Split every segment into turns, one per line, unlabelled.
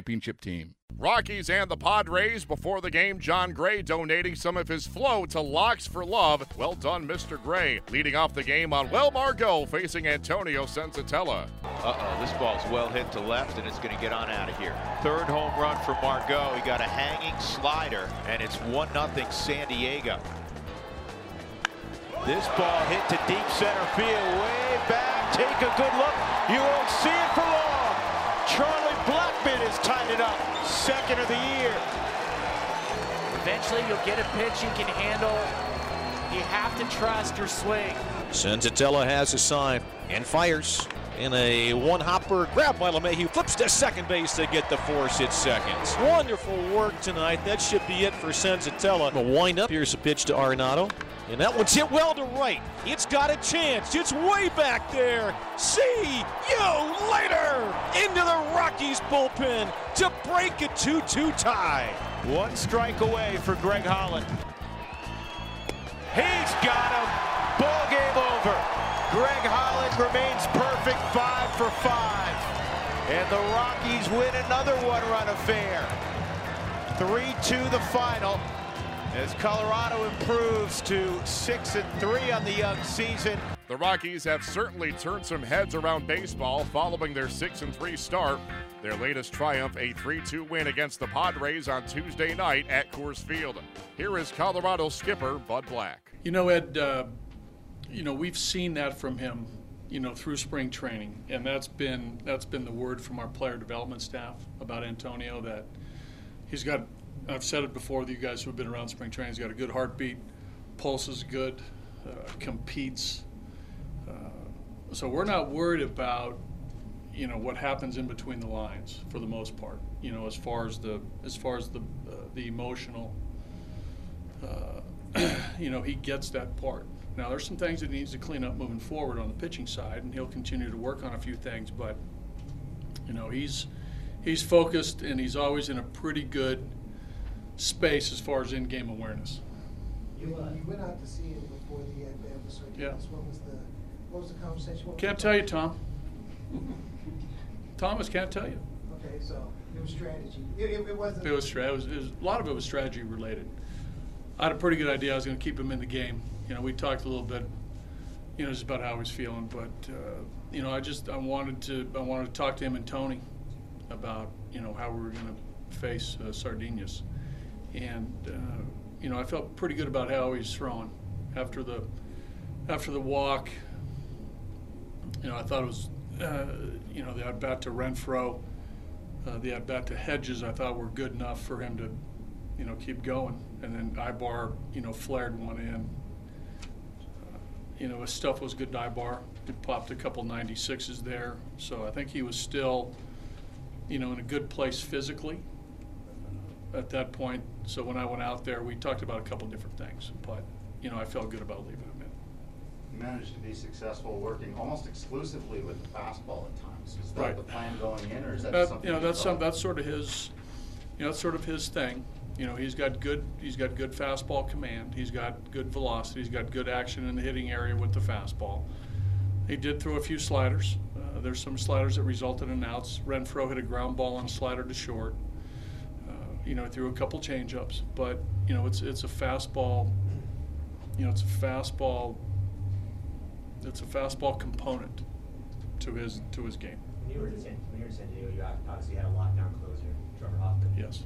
championship team.
Rockies and the Padres before the game. Jon Gray donating some of his flow to Locks for Love. Well done, Mr. Gray. Leading off the game Manuel Margot facing Antonio Senzatela.
Uh oh, this ball's well hit to left and it's going to get on out of here. Third home run for Margot. He got a hanging slider and it's 1 0 San Diego. This ball hit to deep center field, way back. Take a good look. You won't see it for long. Charlie Blackmon has tied it up. Second of the year.
Eventually, you'll get a pitch you can handle. You have to trust your swing.
Senzatela has a sign and fires in a one hopper grab by LeMahieu. Flips to second base to get the force hit seconds. Wonderful work tonight. That should be it for Senzatela. A wind up. Here's a pitch to Arenado. And that one's hit well to right. It's got a chance. It's way back there. See you later. Into bullpen to break a 2 2 tie.
One strike away for Greg Holland. He's got him. Ball game over. Greg Holland remains perfect, five for five. And the Rockies win another one-run affair. 3-2 the final as Colorado improves to 6 and 3 on the young season.
The Rockies have certainly turned some heads around baseball following their 6 and 3 start. Their latest triumph, a 3 2 win against the Padres on Tuesday night at Coors Field. Here is Colorado skipper Bud Black.
You know, Ed, uh, you know, we've seen that from him, you know, through spring training, and that's been that's been the word from our player development staff about Antonio that he's got. I've said it before. You guys who've been around spring training, he's got a good heartbeat, pulse is good, uh, competes. Uh, so we're not worried about, you know, what happens in between the lines for the most part. You know, as far as the as far as the uh, the emotional. Uh, you know, he gets that part. Now, there's some things that he needs to clean up moving forward on the pitching side, and he'll continue to work on a few things. But you know, he's he's focused, and he's always in a pretty good space as far as in-game awareness.
You, uh, you went out to see him before the at bat with Sardines.
Yeah.
What was the what was the conversation? What
Can't tell you. Tom. Thomas can't tell you.
Okay, so it was strategy. It, it, it wasn't.
It was, stra- it was, was a lot of it was strategy related. I had a pretty good idea I was going to keep him in the game. You know, we talked a little bit, you know, just about how he's feeling, but uh, you know, I just I wanted to I wanted to talk to him and Tony about you know how we were going to face uh, and uh, you know I felt pretty good about how he's throwing after the after the walk. You know, I thought it was uh, you know the at bat to Renfroe, uh, the at bat to Hedges. I thought were good enough for him to you know keep going, and then Aybar you know flared one in. Uh, you know, his stuff was good to Aybar. He popped a couple 96s there, so I think he was still you know, in a good place physically at that point. So when I went out there, we talked about a couple different things, but you know, I felt good about leaving him
managed to be successful working almost exclusively with the fastball at times. Is that
Right.
the plan going in, or is that
That,
something?
you know, that's some, that's sort of his, you know, that's sort of his thing. You know, he's got good, he's got good fastball command. He's got good velocity. He's got good action in the hitting area with the fastball. He did throw a few sliders. Uh, there's some sliders that resulted in outs. Renfroe hit a ground ball on a slider to short. Uh, you know, threw a couple changeups, but you know, it's it's a fastball. You know, it's a fastball. It's a fastball component to his to his game.
When you were in San, when you were in San Diego, you obviously had a lockdown closer, Trevor Hoffman.
Yes.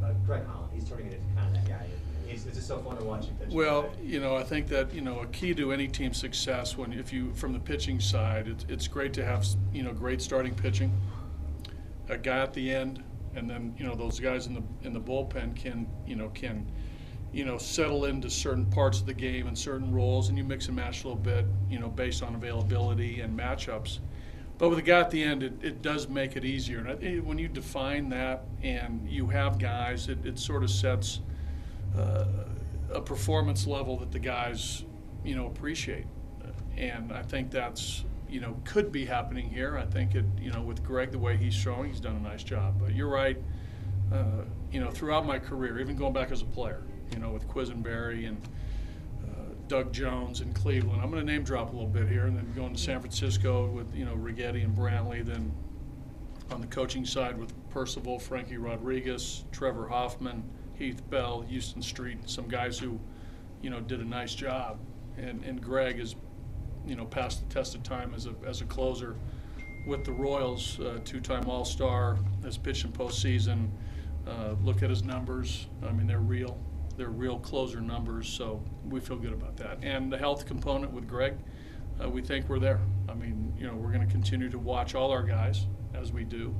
But Greg Holland, he's turning into kind of that guy. It's, just so fun to watch him pitch.
Well, you know, I think that you know a key to any team's success when if you from the pitching side, it's, it's great to have you know great starting pitching, a guy at the end, and then you know those guys in the in the bullpen can you know can you know settle into certain parts of the game and certain roles, and you mix and match a little bit, you know, based on availability and matchups. But with a guy at the end, it, it does make it easier. And I, when you define that and you have guys, it, it sort of sets uh, a performance level that the guys, you know, appreciate. And I think that's, you know, could be happening here. I think it, you know, with Greg, the way he's showing, he's done a nice job. But you're right. Uh, you know, throughout my career, even going back as a player, you know, with Quisenberry and uh, Doug Jones in Cleveland. I'm going to name drop a little bit here, and then going to San Francisco with you know Righetti and Brantley. Then on the coaching side with Percival, Frankie Rodriguez, Trevor Hoffman, Heath Bell, Houston Street, some guys who, you know, did a nice job. And and Greg has, you know, passed the test of time as a as a closer with the Royals, uh, two-time All-Star, has pitched in postseason. Uh, look at his numbers. I mean, they're real. They're real closer numbers, so we feel good about that. And the health component with Greg, uh, we think we're there. I mean, you know, we're going to continue to watch all our guys as we do,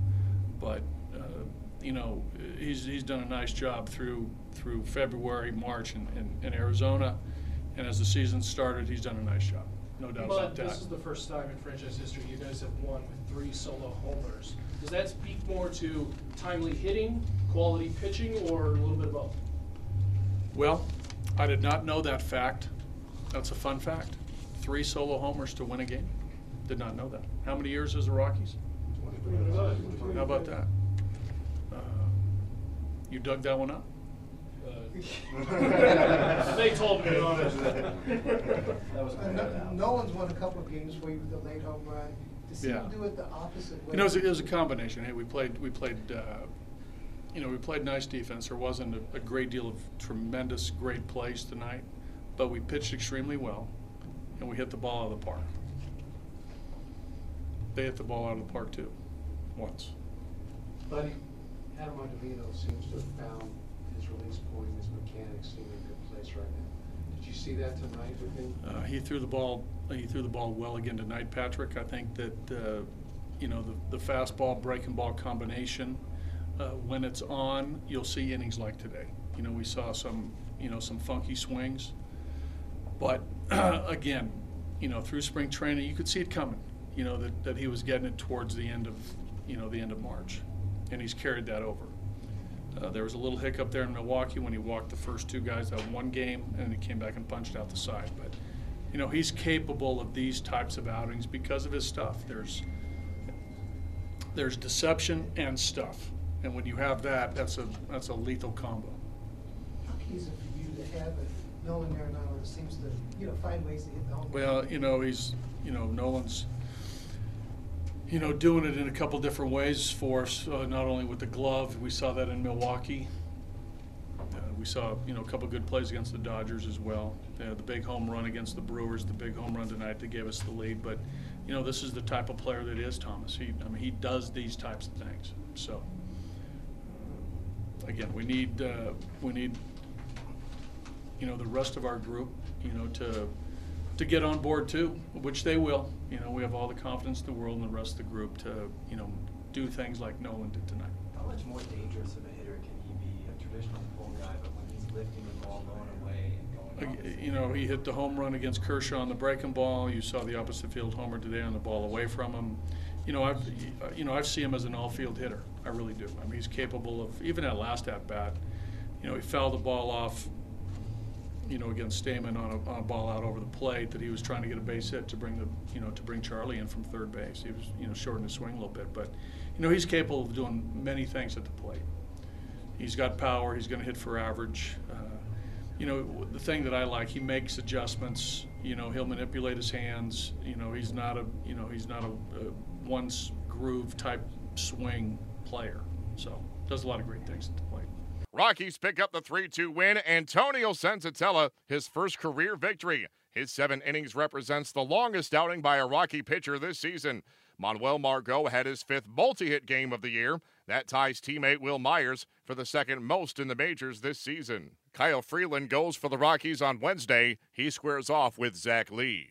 but uh, you know, he's he's done a nice job through through February, March, in, in, in Arizona, and as the season started, he's done a nice job. No doubt
but
about that.
this is the first time in franchise history you guys have won with three solo homers. Does that speak more to timely hitting, quality pitching, or a little bit of both?
Well, I did not know that fact. That's a fun fact. Three solo homers to win a game. Did not know that. How many years as the Rockies? How about that? Uh, you dug that one up?
They told me on it.
Uh, No no one's won a couple of games for you with the late home run. To see
Yeah.
him do it the opposite way.
You know, it was, a, it was a combination. Hey, we played, we played, uh, you know, we played nice defense. There wasn't a, a great deal of tremendous, great plays tonight, but we pitched extremely well, and we hit the ball out of the park. They hit the ball out of the park too, once.
Buddy, Adam Ottavino seems to have found his release point, his mechanics seem in a good place right now. Did you see that tonight with him?
Uh, he threw the ball. He threw the ball well again tonight, Patrick. I think that uh, you know the, the fastball breaking ball combination. Uh, when it's on, you'll see innings like today. You know, we saw some you know some funky swings, but again, you know through spring training, you could see it coming. You know that, that he was getting it towards the end of you know the end of March, and he's carried that over. Uh, there was a little hiccup there in Milwaukee when he walked the first two guys out one game, and he came back and punched out the side. But you know he's capable of these types of outings because of his stuff. There's there's deception and stuff, and when you have that, that's a that's a lethal combo.
How easy for you to have it, Nolan Arenado that seems to, you know, find ways to hit the home. run.
Well, you know he's you know Nolan's you know doing it in a couple different ways for us. Uh, not only with the glove, we saw that in Milwaukee. Uh, we saw you know a couple good plays against the Dodgers as well. Uh, the big home run against the Brewers, the big home run tonight that gave us the lead. But you know this is the type of player that is Thomas. He I mean he does these types of things. So again, we need uh, we need you know the rest of our group you know to to get on board too, which they will. You know we have all the confidence in the world in the rest of the group to you know do things like Nolan did tonight.
How much more dangerous of a hitter can he be? A traditional pull guy, but when he's lifting the ball, going away and going.
You know, he hit the home run against Kershaw on the breaking ball. You saw the opposite field homer today on the ball away from him. You know, I've you know I've seen him as an all-field hitter. I really do. I mean, he's capable of even at last at bat. You know, he fouled the ball off. You know, against Stammen on a, on a ball out over the plate that he was trying to get a base hit to bring the you know to bring Charlie in from third base. He was you know shortening his swing a little bit, but you know he's capable of doing many things at the plate. He's got power. He's going to hit for average. Uh, you know, the thing that I like, he makes adjustments. You know, he'll manipulate his hands. You know, he's not a, you know, he's not a, a one groove type swing player. So does a lot of great things at the plate.
Rockies pick up the 3 2 win. Antonio Senzatela, his first career victory. His seven innings represents the longest outing by a Rocky pitcher this season. Manuel Margot had his fifth multi hit game of the year. That ties teammate Wil Myers for the second most in the majors this season. Kyle Freeland goes for the Rockies on Wednesday. He squares off with Zach Lee.